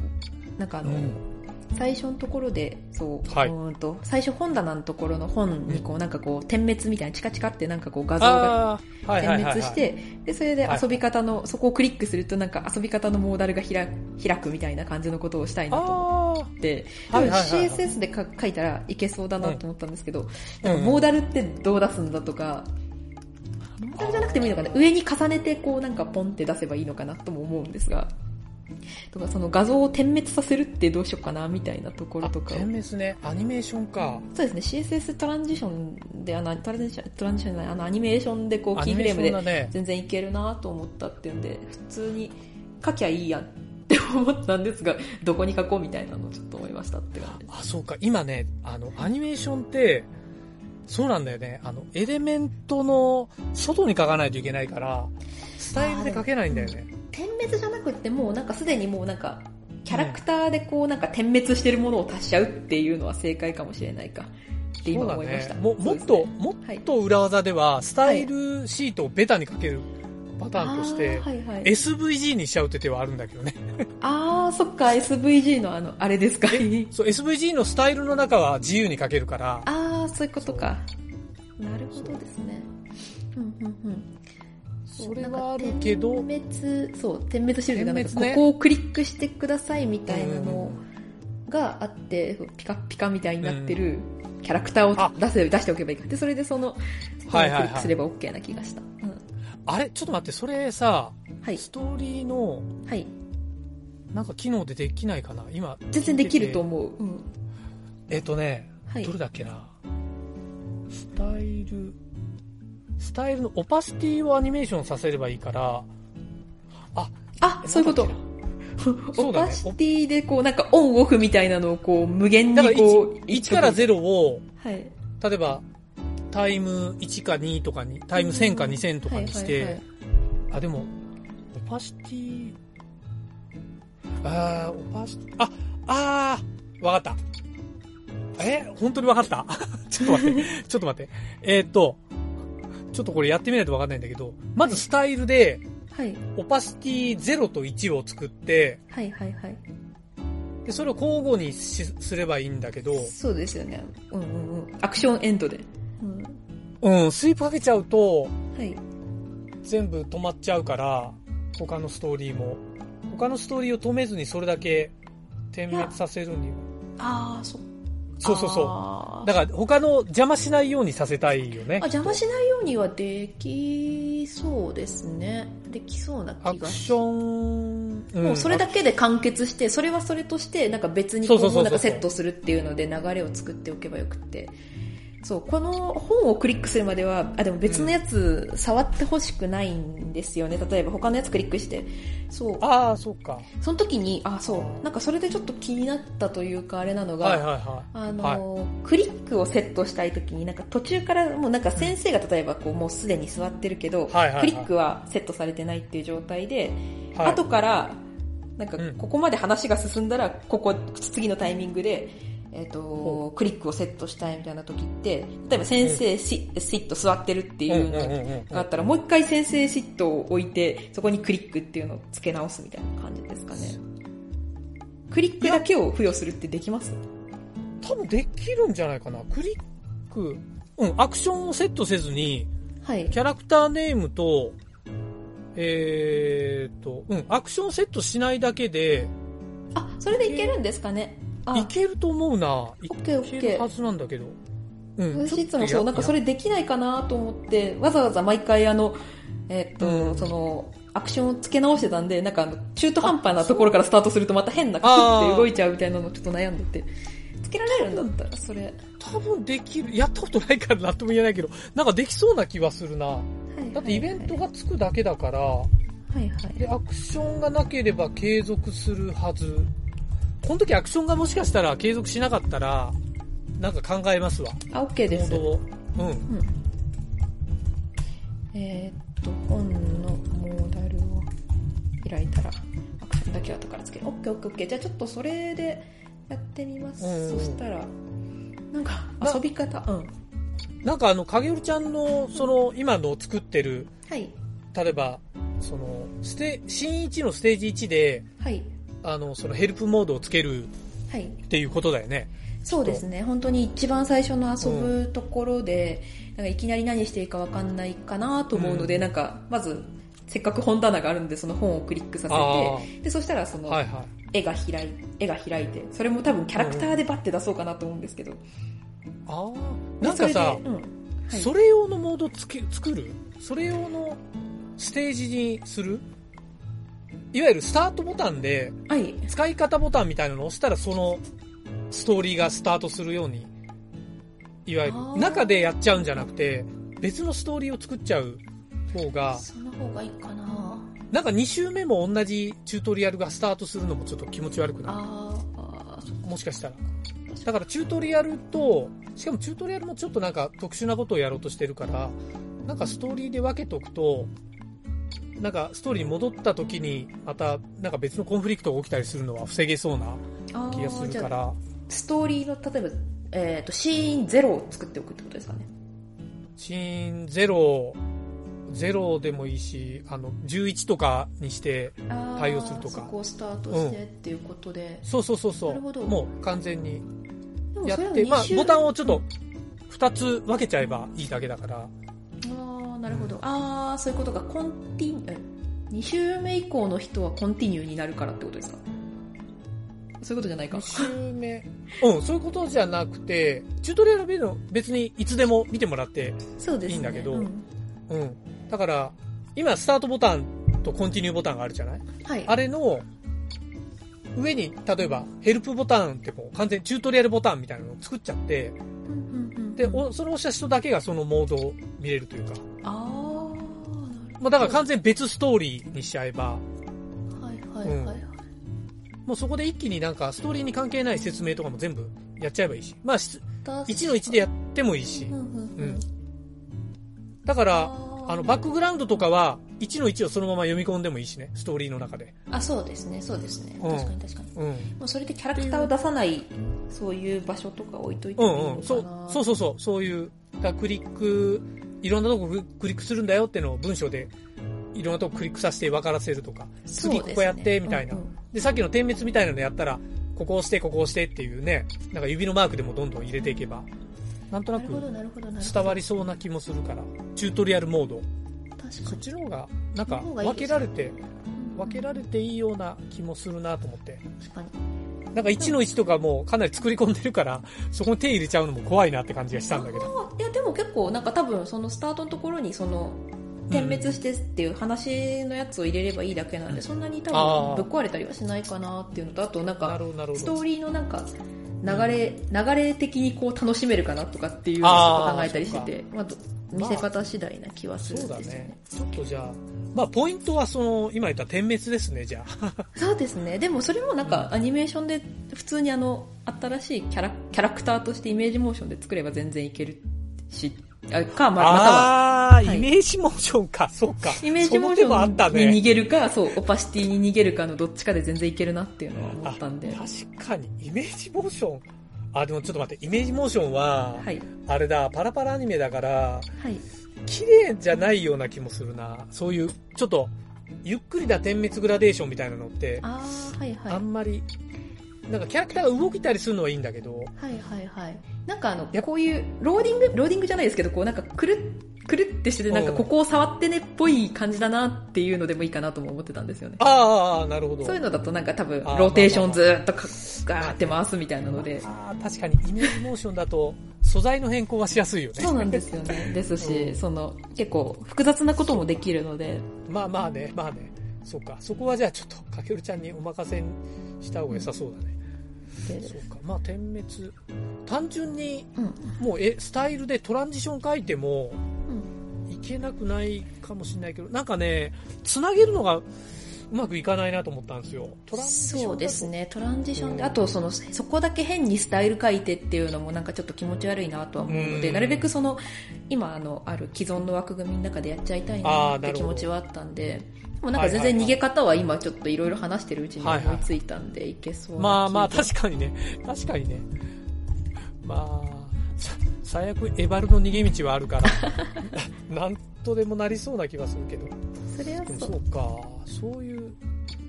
なんかあの、うん最初のところで、そう、はい、うんと、最初本棚のところの本にこう、なんかこう、点滅みたいな、チカチカってなんかこう画像が点滅して、で、それで遊び方の、そこをクリックするとなんか遊び方のモーダルが開開くみたいな感じのことをしたいなと思って、多分 CSS で書いたらいけそうだなと思ったんですけど、うん、モーダルってどう出すんだとか、モーダルじゃなくてもいいのかな。上に重ねてこうなんかポンって出せばいいのかなとも思うんですが。とかその画像を点滅させるってどうしようかなみたいなところとか点滅ね。アニメーションか。そうですね。CSS トランジションであのトランジショントランジションじゃないあのアニメーションでこうキーフレームで全然いけるなと思ったっていうんで普通に書きゃいいやって思ったんですが どこに書こうみたいなのをちょっと思いましたって感じあそうか。今ねあのアニメーションってそうなんだよね。あのエレメントの外に書かないといけないからスタイルで書けないんだよね点滅じゃなくてもうなんかすでにもうなんかキャラクターでこうなんか点滅してるものを足しちゃうっていうのは正解かもしれないかって今思いました。ね、ももっと、もっと裏技では、スタイルシートをベタにかけるパターンとして、はいはい、SVG にしちゃうって手はあるんだけどね。あー、そっか、SVG のあの、あれですか。そう、SVG のスタイルの中は自由にかけるから。あー、そういうことか。なるほどですね。うんうんうん。それはあるけど点滅そう点滅してるじゃなくて、ね、ここをクリックしてくださいみたいなのがあって、ピカピカみたいになってるキャラクターを出せ出しておけばいいか。でそれでそのクリックすれば OK な気がした、うん、あれ？ちょっと待ってそれさ、はい、ストーリーのはい。なんか機能でできないかな？今全然できると思う、うん、えっ、とね、はい、どれだっけな？スタイルスタイルのオパシティをアニメーションさせればいいから、あ、あ、そういうこと。オパシティでこうなんかオンオフみたいなのをこう無限にこう 1, 1から0を、はい、例えばタイム1か2とかに、タイム1000か2000とかにして、あ、でも、オパシティ、あー、オパシティ、あ、あー、わかった。え本当にわかった？ちょっと待って、ちょっと待って。えー、っと、ちょっとこれやってみないとわかんないんだけど、まずスタイルで、はい。オパシティ0と1を作って、はいはいはい。で、それを交互にすればいいんだけど、そうですよね。うんうんうん。アクションエンドで。うん。うん、スイープかけちゃうと、はい。全部止まっちゃうから、他のストーリーも。他のストーリーを止めずにそれだけ点滅させるには。ああ、そっそうそうそう。だから他の邪魔しないようにさせたいよね。あ邪魔しないようにはできそうですね。できそうな気がアクション、うん、もうそれだけで完結して、それはそれとして、なんか別にこうなんかセットするっていうので流れを作っておけばよくて。そう、この本をクリックするまでは、あ、でも別のやつ触ってほしくないんですよね。例えば他のやつクリックして。そう。ああ、そうか。その時に、あ、そう。なんかそれでちょっと気になったというか、あれなのが、はいはいはい。あの、はい、クリックをセットしたい時に、なんか途中からもうなんか先生が例えばこうもうすでに座ってるけど、はいはいはい、クリックはセットされてないっていう状態で、はい、後から、なんかここまで話が進んだら、ここ、次のタイミングで、えっ、ー、と、クリックをセットしたいみたいな時って、例えば先生シ,、シット座ってるっていうのがあったら、もう一回先生シットを置いて、そこにクリックっていうのを付け直すみたいな感じですかね。クリックだけを付与するってできます？多分できるんじゃないかな。クリック、うん、アクションをセットせずに、はい、キャラクターネームと、えー、っと、うん、アクションセットしないだけで、あ、それでいけるんですかねいけると思うな。オッケーオッケー。はずなんだけど。うん。私いつもそう、なんかそれできないかなと思って、わざわざ毎回あの、えー、っと、うん、その、アクションを付け直してたんで、なんか中途半端なところからスタートするとまた変なクって動いちゃうみたいなのちょっと悩んでて。つけられるんだったら、それ。多分できる。やったことないからなんとも言えないけど、なんかできそうな気はするな。はい、だってイベントがつくだけだから、はいはい。で、アクションがなければ継続するはず。この時アクションがもしかしたら継続しなかったら、なんか考えますわ。あ、OK です。モードを。うん。うん、えー、っと、本のモーダルを開いたら、アクションだけ後からつける。OK、OK、OK。じゃあちょっとそれでやってみます。うん、そしたら、なんか遊び方、うん。なんかあの、影織ちゃんの、その、今の作ってる、はい。例えば、その、ステ、新1のステージ1で、はい。あの、そのヘルプモードをつけるっていうことだよね。そうですね。本当に一番最初の遊ぶところで、うん、なんかいきなり何していいかわかんないかなと思うので、うん、なんか、まず、せっかく本棚があるんで、その本をクリックさせて、で、そしたらその、絵が開い、絵が開いて、それも多分キャラクターでバッて出そうかなと思うんですけど。ああ。なんかさ、うん。はい、それ用のモードつけ作る？それ用のステージにする？いわゆるスタートボタンで、使い方ボタンみたいなのを押したらそのストーリーがスタートするように、いわゆる中でやっちゃうんじゃなくて、別のストーリーを作っちゃう方が、その方がいいかな。なんか2周目も同じチュートリアルがスタートするのもちょっと気持ち悪くなる。もしかしたら。だからチュートリアルと、しかもチュートリアルもちょっとなんか特殊なことをやろうとしてるから、なんかストーリーで分けとくと、なんかストーリーに戻った時にまたなんか別のコンフリクトが起きたりするのは防げそうな気がするから。ストーリーの例えば、えーと、シーンゼロを作っておくってことですかね。シーンゼロゼロでもいいしあの11とかにして対応するとか。そこをスタートしてっていうことで、うん、そうそうそうそう。もう完全にやってまあボタンをちょっと2つ分けちゃえばいいだけだからなるほど。うん、ああ、そういうことか。コンティニュー、2週目以降の人はコンティニューになるからってことですか？そういうことじゃないか。2週目。うん、そういうことじゃなくて、チュートリアルビデオ別にいつでも見てもらっていいんだけど、うねうん、うん。だから、今スタートボタンとコンティニューボタンがあるじゃない？はい。あれの、上に、例えば、ヘルプボタンってこう、完全チュートリアルボタンみたいなのを作っちゃって、で、それを押した人だけがそのモードを見れるというか。ああ。まあだから完全別ストーリーにしちゃえば。はいはいはい、はいうん、もうそこで一気になんかストーリーに関係ない説明とかも全部やっちゃえばいいし。まあ、1の1でやってもいいし。うん。だから、あの、バックグラウンドとかは、1の1をそのまま読み込んでもいいしね、ストーリーの中で。あ、そうですね、そうですね。確かに確かに。うん。もうそれでキャラクターを出さない、そういう場所とか置いといてもいいのかな。うんうん。そうそうそうそう、そういう、だクリック、いろんなとこクリックするんだよってのを文章で、いろんなとこクリックさせて分からせるとか、次ここやって、みたいな、うんうん。で、さっきの点滅みたいなのやったら、ここ押して、ここ押してっていうね、なんか指のマークでもどんどん入れていけば、なんとなく伝わりそうな気もするから、チュートリアルモード。そっちの方が、なんか分けられて、分けられていいような気もするなと思って。確かに。なんか1の1とかもかなり作り込んでるから、そこに手入れちゃうのも怖いなって感じがしたんだけど。いや、でも結構なんか多分そのスタートのところにその、点滅してっていう話のやつを入れればいいだけなんで、そんなに多分ぶっ壊れたりはしないかなっていうのと、あとなんか、ストーリーのなんか、流れ、流れ的にこう楽しめるかなとかっていうのを考えたりしてて、まあ、見せ方次第な気はするんですね。まあ、そうだね。ちょっとじゃあ、まあ、ポイントはその、今言った点滅ですね、じゃあ。そうですね。でもそれもなんか、アニメーションで、普通にあの、新しいキャラ、キャラクターとしてイメージモーションで作れば全然いけるし、あか、まあ、または。ああ、はい、イメージモーションか、そうか。イメージモーションに逃げるか、そう、オパシティに逃げるかのどっちかで全然いけるなっていうのは思ったんで。確かに、イメージモーション。あ、でもちょっと待って、イメージモーションは、はい、あれだ、パラパラアニメだから、はい、綺麗じゃないような気もするな。そういう、ちょっと、ゆっくりだ点滅グラデーションみたいなのって、あ,、はいはい、あんまり、なんかキャラクターが動いたりするのはいいんだけど。はいはいはい。なんかあの、こういう、ローディング、ローディングじゃないですけど、こうなんかくるくるってしてて、なんかここを触ってねっぽい感じだなっていうのでもいいかなとも思ってたんですよね。ああ、なるほど。そういうのだとなんか多分、ローテーションずっとガーって回すみたいなので。ああ、確かにイメージモーションだと、素材の変更はしやすいよね。そうなんですよね。ですし、その、結構複雑なこともできるので。まあまあね、まあね。そうか。そこはじゃあちょっと、かけるちゃんにお任せした方が良さそうだね。そうか。まあ、点滅。単純に、もう、え、スタイルでトランジション書いても、いけなくないかもしれないけど、なんかね、つなげるのが、うまくいかないなと思ったんですよ。トランジションそうですね、トランジションで、あとその、そこだけ変にスタイル書いてっていうのもなんかちょっと気持ち悪いなとは思うので、なるべくその、今あの、ある既存の枠組みの中でやっちゃいたいなって気持ちはあったんで、もうなんか全然逃げ方は今ちょっといろいろ話してるうちに思いついたんでいけそうまあまあ確かにね、確かにね。まあ、最悪エバルの逃げ道はあるから、なんとでもなりそうな気はするけど。それはそう。そうか、そういう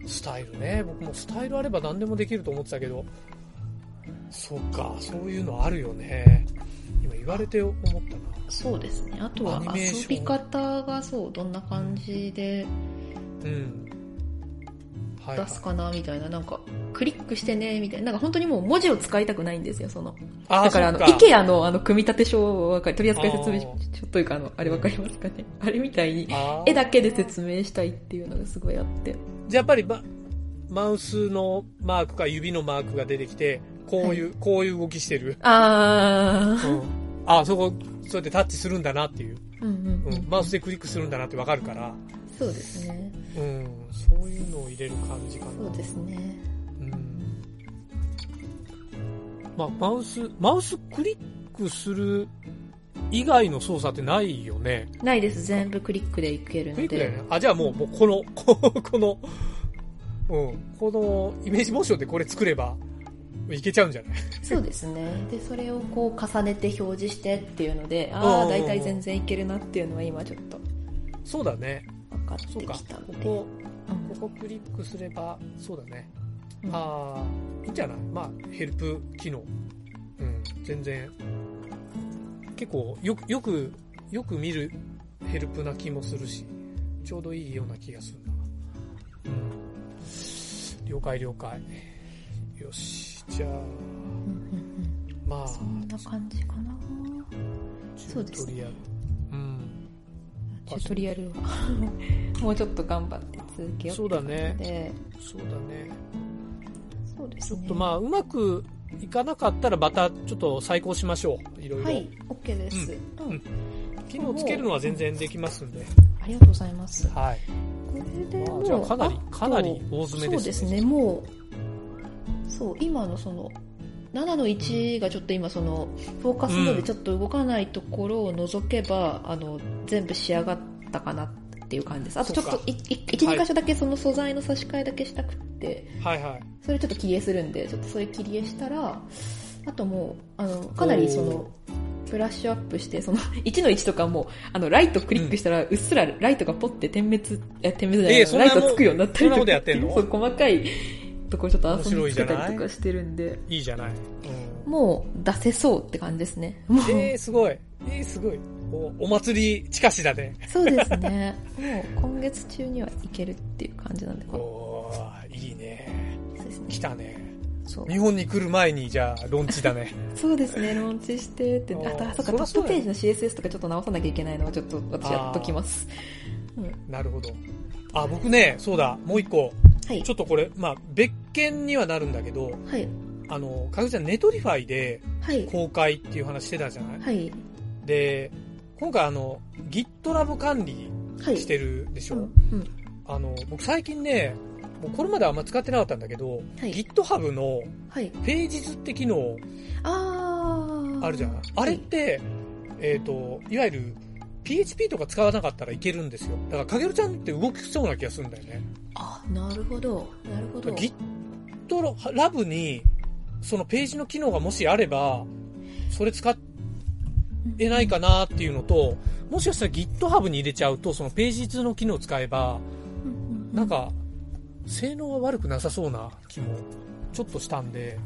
スタイルね。僕もスタイルあれば何でもできると思ってたけど、そうか、そういうのあるよね。今言われて思ったな。そうですね。あとは遊び方がそう、どんな感じで、うん。出すかなみたいな、なんか、クリックしてね、みたいな、なんか本当にもう文字を使いたくないんですよ、その。だからあの、イケアのあの、組み立て書は、取扱説明書というかあの、あれわかりますかね。あれみたいに、絵だけで説明したいっていうのがすごいあって。じゃあやっぱり、ま、マウスのマークか指のマークが出てきて、こういう、はい、こういう動きしてる。ああ、うん。あそこ、そうやってタッチするんだなっていう。うんうん、うん、マウスでクリックするんだなってわかるから。そうですね。うん、そういうのを入れる感じかな。そうですね。うん。まあ、マウス、マウスクリックする以外の操作ってないよね。ないです。全部クリックでいけるので。クリックだよね。あ、じゃあもう、もうこの、この、うん、このイメージモーションでこれ作れば、いけちゃうんじゃない？そうですね。で、それをこう重ねて表示してっていうので、ああ、大体全然いけるなっていうのは今ちょっと。そうだね。かってきたので。ここ、うん、ここクリックすればそうだね、うん、ああいいんじゃない？まあヘルプ機能。うん。全然。結構よくよくよく見るヘルプな気もするしちょうどいいような気がするな。うん。了解了解。よしじゃあ、まあそんな感じかな。そうですね。チュートリアルは。もうちょっと頑張って続けようそうだね。そうだね。そうですね。ちょっとまあうまくいかなかったらまたちょっと再考しましょう。いろいろ。はい OK です、うん、うん、機能つけるのは全然できますんで。ありがとうございます。はい。これでもう、まあ、じゃあかなりかなり大詰めですね。そうですね。もうそう今のその7の1がちょっと今そのフォーカスモードでちょっと動かないところを除けば、うん、あの全部仕上がったかなっていう感じです。あとちょっと1、2箇所だけその素材の差し替えだけしたくて、はいはい。それちょっと切り絵するんで、ちょっとそれ切り絵したら、あともう、あの、かなりその、ブラッシュアップして、その、1の1とかも、あの、ライトクリックしたら、うっすらライトがポッて点滅、え、点滅じゃない、えー、ライトつくようになったりとか、そう、細かいところちょっと遊びつけたりとかしてるんで。いいじゃない？うん、もう出せそうって感じですね。もうえー、すごい。えー、すごい。おお祭り近しだね。そうですね。もう今月中にはいけるっていう感じなんで。おいいね。そうですね。来たね。日本に来る前にじゃあローンチだねそうですねローンチしてってあとあそっかトップページの CSS とかちょっと直さなきゃいけないのはちょっと私やっときます、うん、なるほどあ僕ねそうだもう一個はい、ちょっとこれ、まあ、別件にはなるんだけど、はい、あの、かぐちゃん、 Netlify で公開っていう話してたじゃない、はい、で、今回あの、GitLab 管理してるでしょ、はいうん。うん、あの、僕最近ね、もうこれまであんま使ってなかったんだけど、はい、GitHub のページ図って機能、あるじゃん。あれって、えっ、ー、と、いわゆる PHP とか使わなかったらいけるんですよ。だから、かげるちゃんって動きそうな気がするんだよね。あ、なるほど。なるほど。GitLab に、そのページの機能がもしあれば、それ使えないかなっていうのと、もしかしたら GitHub に入れちゃうと、そのページ図の機能を使えば、なんか、性能は悪くなさそうな気もちょっとしたんで。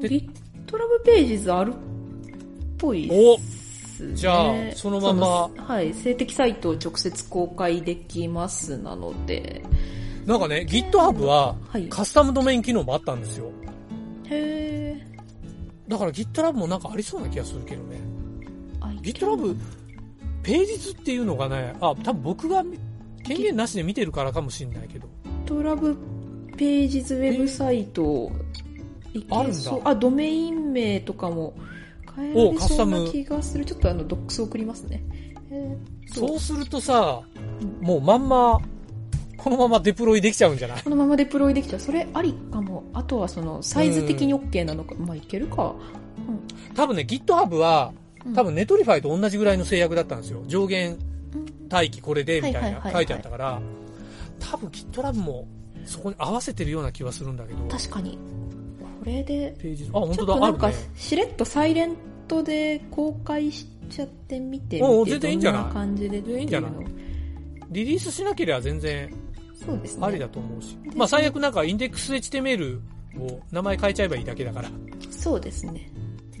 で GitLab ページ図あるっぽいです、ね、じゃあ、そのまま。はい、性的サイトを直接公開できますなので。なんかね、GitHub はカスタムドメイン機能もあったんですよ。へー。だから GitLab もなんかありそうな気がするけどね。GitLab、ページ図っていうのがね、あ、多分僕が権限なしで見てるからかもしれないけど。GitLab Pages ウェブサイト、あるんだ。あ、ドメイン名とかも変えられそうな気がする。ちょっとあの、 docs 送りますね。えー、そうするとさ、もうまんま、このままデプロイできちゃうんじゃない？このままデプロイできちゃう。それありかも。あとはその、サイズ的に OK なのか。まあ、いけるか。うん。多分ね、GitHub は、多分 Netlify と同じぐらいの制約だったんですよ。上限待機これで、みたいな書いてあったから、多分 GitLab もそこに合わせてるような気はするんだけど。確かに。これで、ページあ、本当だ、なんか、しれっとサイレントで公開しちゃってみてみて、全然いいんじゃない？感じでいいんじゃない？リリースしなければ全然、そうですね。ありだと思うし。まあ最悪なんかインデックス HTML を名前変えちゃえばいいだけだから。そうですね。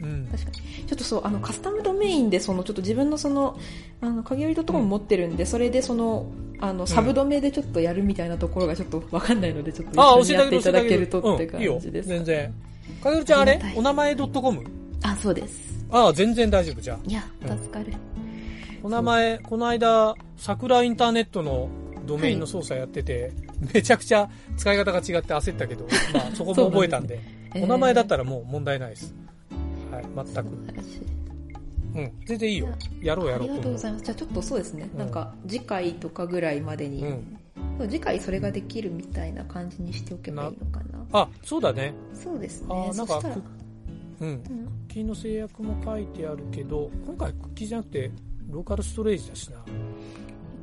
うん、確かに。ちょっとそう、あの、カスタムドメインで、その、ちょっと自分のその、あの、鍵折りとかも持ってるんで、うん、それでその、あの、サブドメでちょっとやるみたいなところがちょっとわかんないので、ちょっと一緒にやっていただけるとって感じです。全然。鍵折ちゃんあれ？お名前 .com? あ、そうです。ああ、全然大丈夫、じゃあ。いや、助かる。お名前、この間、桜インターネットのドメインの操作やってて、はい、めちゃくちゃ使い方が違って焦ったけど、まあそこも覚えたんで、お名前だったらもう問題ないです。はい、全く。うん、全然いいよ。やろうやろう。ありがとうございます。じゃあちょっとそうですね、うん、なんか次回とかぐらいまでに、うん、次回それができるみたいな感じにしておけばいいのかな。あ、そうだね。そうですね。あ、なんか、うん。クッキーの制約も書いてあるけど、今回クッキーじゃなくて、ローカルストレージだしな。い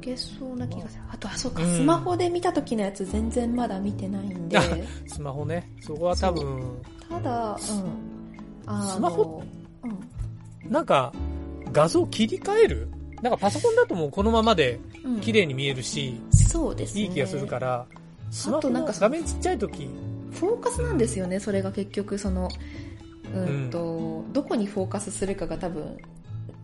けそうな気がする。あと、あ、そうか、うん、スマホで見た時のやつ全然まだ見てないんで。スマホね。そこは多分。ただ、うん。スマホ、うん、なんか、画像切り替える？なんかパソコンだともうこのままで綺麗に見えるし、うん、そうですね。いい気がするから、スマホの画面ちっちゃい時。フォーカスなんですよね、それが結局その、うんと、うん、どこにフォーカスするかが多分、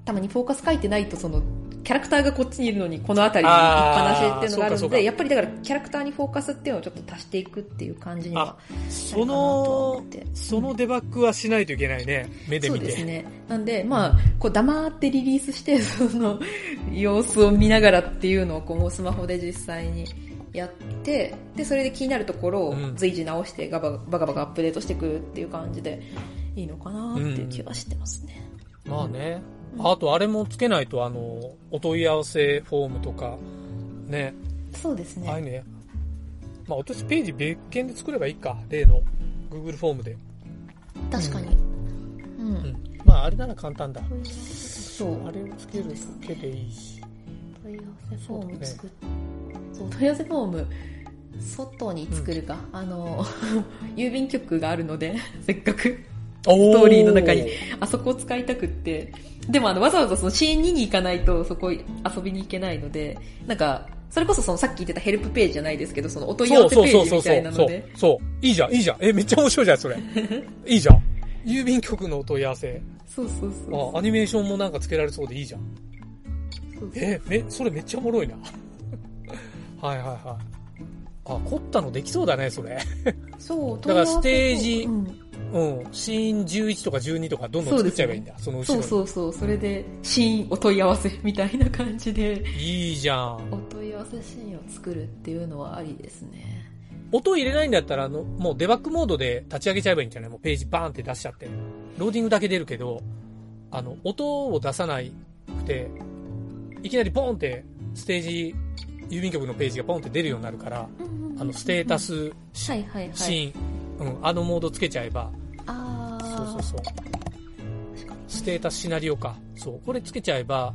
たまにフォーカス書いてないとそのキャラクターがこっちにいるのにこの辺りに行っぱなしっていうのがあるのでやっぱりだからキャラクターにフォーカスっていうのをちょっと足していくっていう感じにはそのそのデバッグはしないといけないね、うん、目で見て。そうですね。なんでまあこう黙ってリリースしてその様子を見ながらっていうのをこうもうスマホで実際にやってでそれで気になるところを随時直してガババカバカアップデートしていくっていう感じでいいのかなっていう気はしてますね、うん、まあね、あとあれもつけないと、あの、お問い合わせフォームとか、ね。そうですね。ああいうね。まあ、落としページ別件で作ればいいか。例の Google フォームで。確かに。うん。うん、まあ、あれなら簡単だ。そう。あれをつけるだけでいいし。問い合わせフォーム作っ、そう、問い合わせフォーム、外に作るか。うん、あの、郵便局があるので、せっかく。ストーリーの中に、あそこを使いたくって、でもあの、わざわざそのシーン2に行かないとそこ遊びに行けないので、なんか、それこそそのさっき言ってたヘルプページじゃないですけど、そのお問い合わせページみたいなので。そう、いいじゃん、いいじゃん。え、めっちゃ面白いじゃん、それ。いいじゃん。郵便局のお問い合わせ。そうそうそう。あ、アニメーションもなんかつけられそうでいいじゃん。そうそう。え、め、それめっちゃおもろいな。はいはいはい。あ、凝ったのできそうだね、それ。そう、だからステージ、うんうん。シーン11とか12とかどんどん作っちゃえばいいんだ。そ,、の後ろそうそうそう。それで、シーンお問い合わせみたいな感じで。いいじゃん。お問い合わせシーンを作るっていうのはありですね。音入れないんだったら、あの、もうデバッグモードで立ち上げちゃえばいいんじゃない？もうページバーンって出しちゃって。ローディングだけ出るけど、あの、音を出さないくて、いきなりポンってステージ、郵便局のページがポンって出るようになるから、あの、ステータスシーン、うん、あのモードつけちゃえば、あそうそうそう。ステータスシナリオか。そう、これつけちゃえば、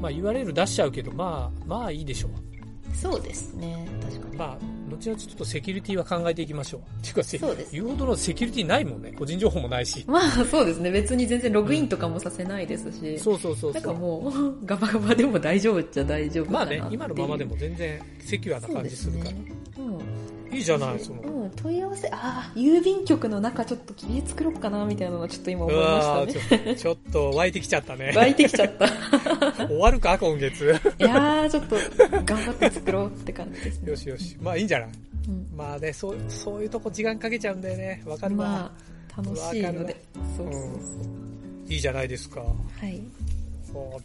まあ URL 出しちゃうけど、まあ、まあいいでしょう。そうですね。確かに。まあ、後々ちょっとセキュリティは考えていきましょう。っ ていうか、そうです、言うほどのセキュリティないもんね。個人情報もないし。まあ、そうですね。別に全然ログインとかもさせないですし。うん、そうそうそうなんかもう、ガバガバでも大丈夫っちゃ大丈夫まあね、今のままでも全然セキュアな感じするから。うん。いいじゃない、その。うん、問い合わせ、ああ、郵便局の中ちょっと切り作ろうかな、みたいなのはちょっと今思いましたね。ちょっと湧いてきちゃったね。湧いてきちゃった。終わるか、今月。いやー、ちょっと頑張って作ろうって感じですね。よしよし。まあいいんじゃない？うん、まあね、そう、そういうとこ時間かけちゃうんだよね。わかるわ。まあ、楽しいので。そうそうそう、うん。いいじゃないですか。はい。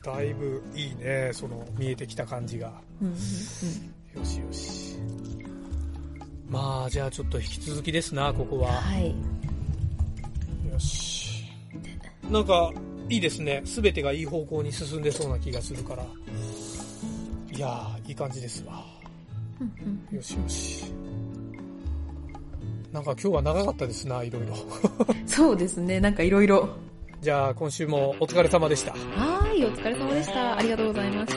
だいぶいいね、その、見えてきた感じが。うんうんうん、よしよし。まあ、じゃあちょっと引き続きですな、ここは。はい。よし。なんか、いいですね。すべてがいい方向に進んでそうな気がするから。いやー、いい感じですわ。よしよし。なんか今日は長かったですな、いろいろ。そうですね、なんかいろいろ。じゃあ今週もお疲れ様でした。はい、お疲れ様でした。ありがとうございまし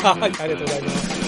た。はい、ありがとうございます。